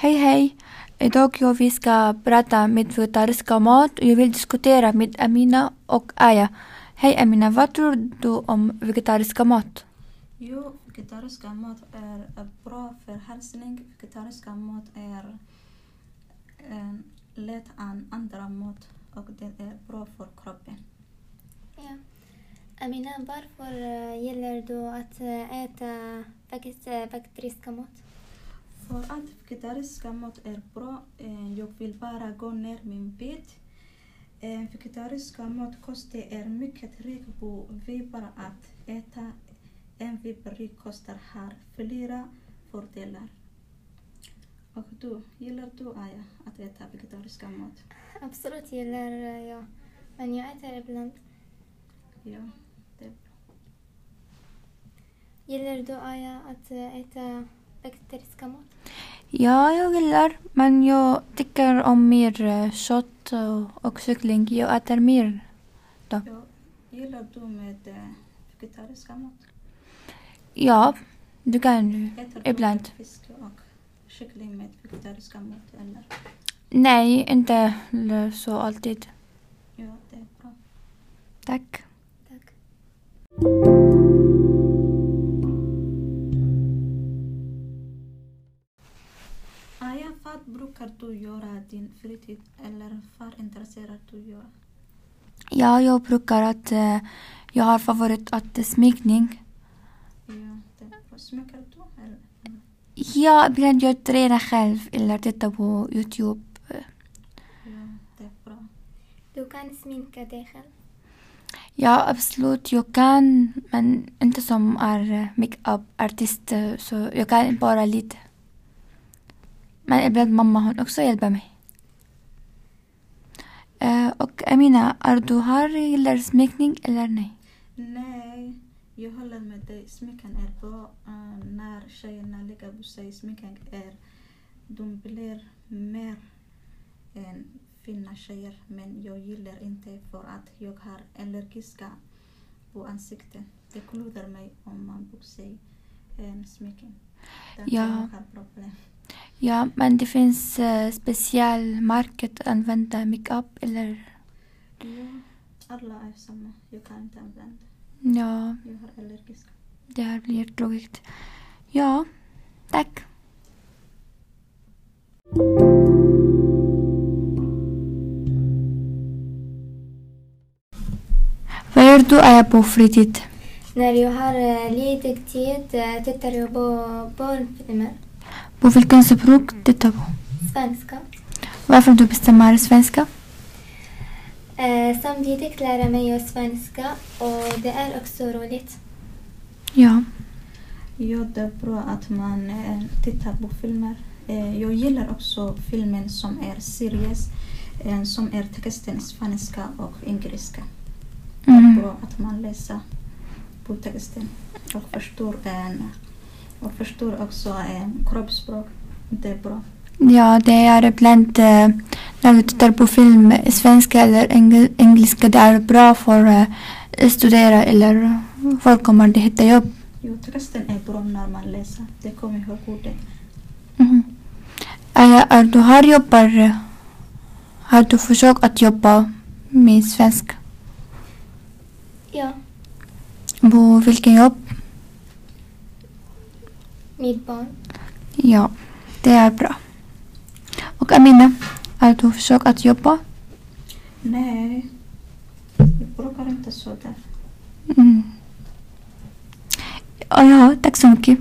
Hej hej! Idag jag vi ska prata med vegetariska mat och jag vill diskutera med Amina och Aya. Hej Amina, vad tror du om vegetariska mat? Jo, vegetariska mat är bra för hälsning. Vegetariska mat är eh, lätt än andra mat och det är bra för kroppen. Ja. Amina, varför eh, gillar du att eh, äta veget- vegetariska mat? För att vegetariska mat är bra, jag vill bara gå ner min. Eh, vegetariska mat kost det är mycket rik på fiber att äta. En fiberrik kostar har flera fördelar. Och du, gillar du Aya att äta vegetariska mat? Absolut gillar jag, men jag äter ibland. Ja, det är bra. Gillar du Aya att äta vegetariska mat? Ja, jag gillar, men jag tycker om mer eh, kött och, och kyckling. Jag äter mer. Ja, gillar du med eh, vegetariska mat? Ja, du kan. Äter du Ibland. med fisk och kyckling med vegetariska mat eller? Nej, inte så alltid. Ja, det är bra. Tack. Vad brukar du göra din fritid eller vad intresserar du göra? Ja, jag brukar att eh, jag har favorit att smekning. Ja, det. Smekar du eller? Ja, ibland jag tränar själv eller tittar på Youtube. Ja, det är bra. Du kan sminka dig själv. Ja, absolut. Jag kan, men inte som är makeup-artist. eh, Så jag kan bara lite. Men ibland mamma hon också hjälper mig. Eh, och Amina, är du här gillar smekning eller nej? Nej, jag håller med dig. Smycken är bra. Eh, när tjejerna lägger på sig smycken är de blir mer än fina tjejer. Men jag gillar inte för att jag har allergiska på ansiktet. Det kludar mig om man på sig en smycken. Ja. jag har problem. Ja, men det finns uh, specialmarket att använda makeup eller Ja, alla är samma. Jag kan inte använda. ja, Jag har allergiska. det här blir tråkigt. Ja, tack. Vad gör du är på fritid? När jag har eh, ledig tid eh, tittar jag på barnfilmer. På vilken språk tittar du? Svenska. Varför du bestämmer svenska? Eh, samtidigt lära mig jag svenska och det är också roligt. Ja, Ja, det är bra att man eh, tittar på filmer. Eh, jag gillar också filmen som är seriös, eh, som är texten svenska och engelska. Det är mm. bra att man läser på texten och förstår, en, och förstår också en kroppsspråk. Det är bra. ja det är ibland eh, när du tittar på film svenska eller engel- engelska det är bra för att studera eller folk kommer att hitta jobb. Jo, texten är bra när man läser. Det kommer ihåg ordet. Mhm. Är, är du har jobbar, har du försökt att jobba med svenska? Ja, På vilken jobb? Mitt barn. Ja, det är bra. Och Amina, har du försökt att jobba? Nej, jag brukar inte så där. Mm. Ja, tack så mycket.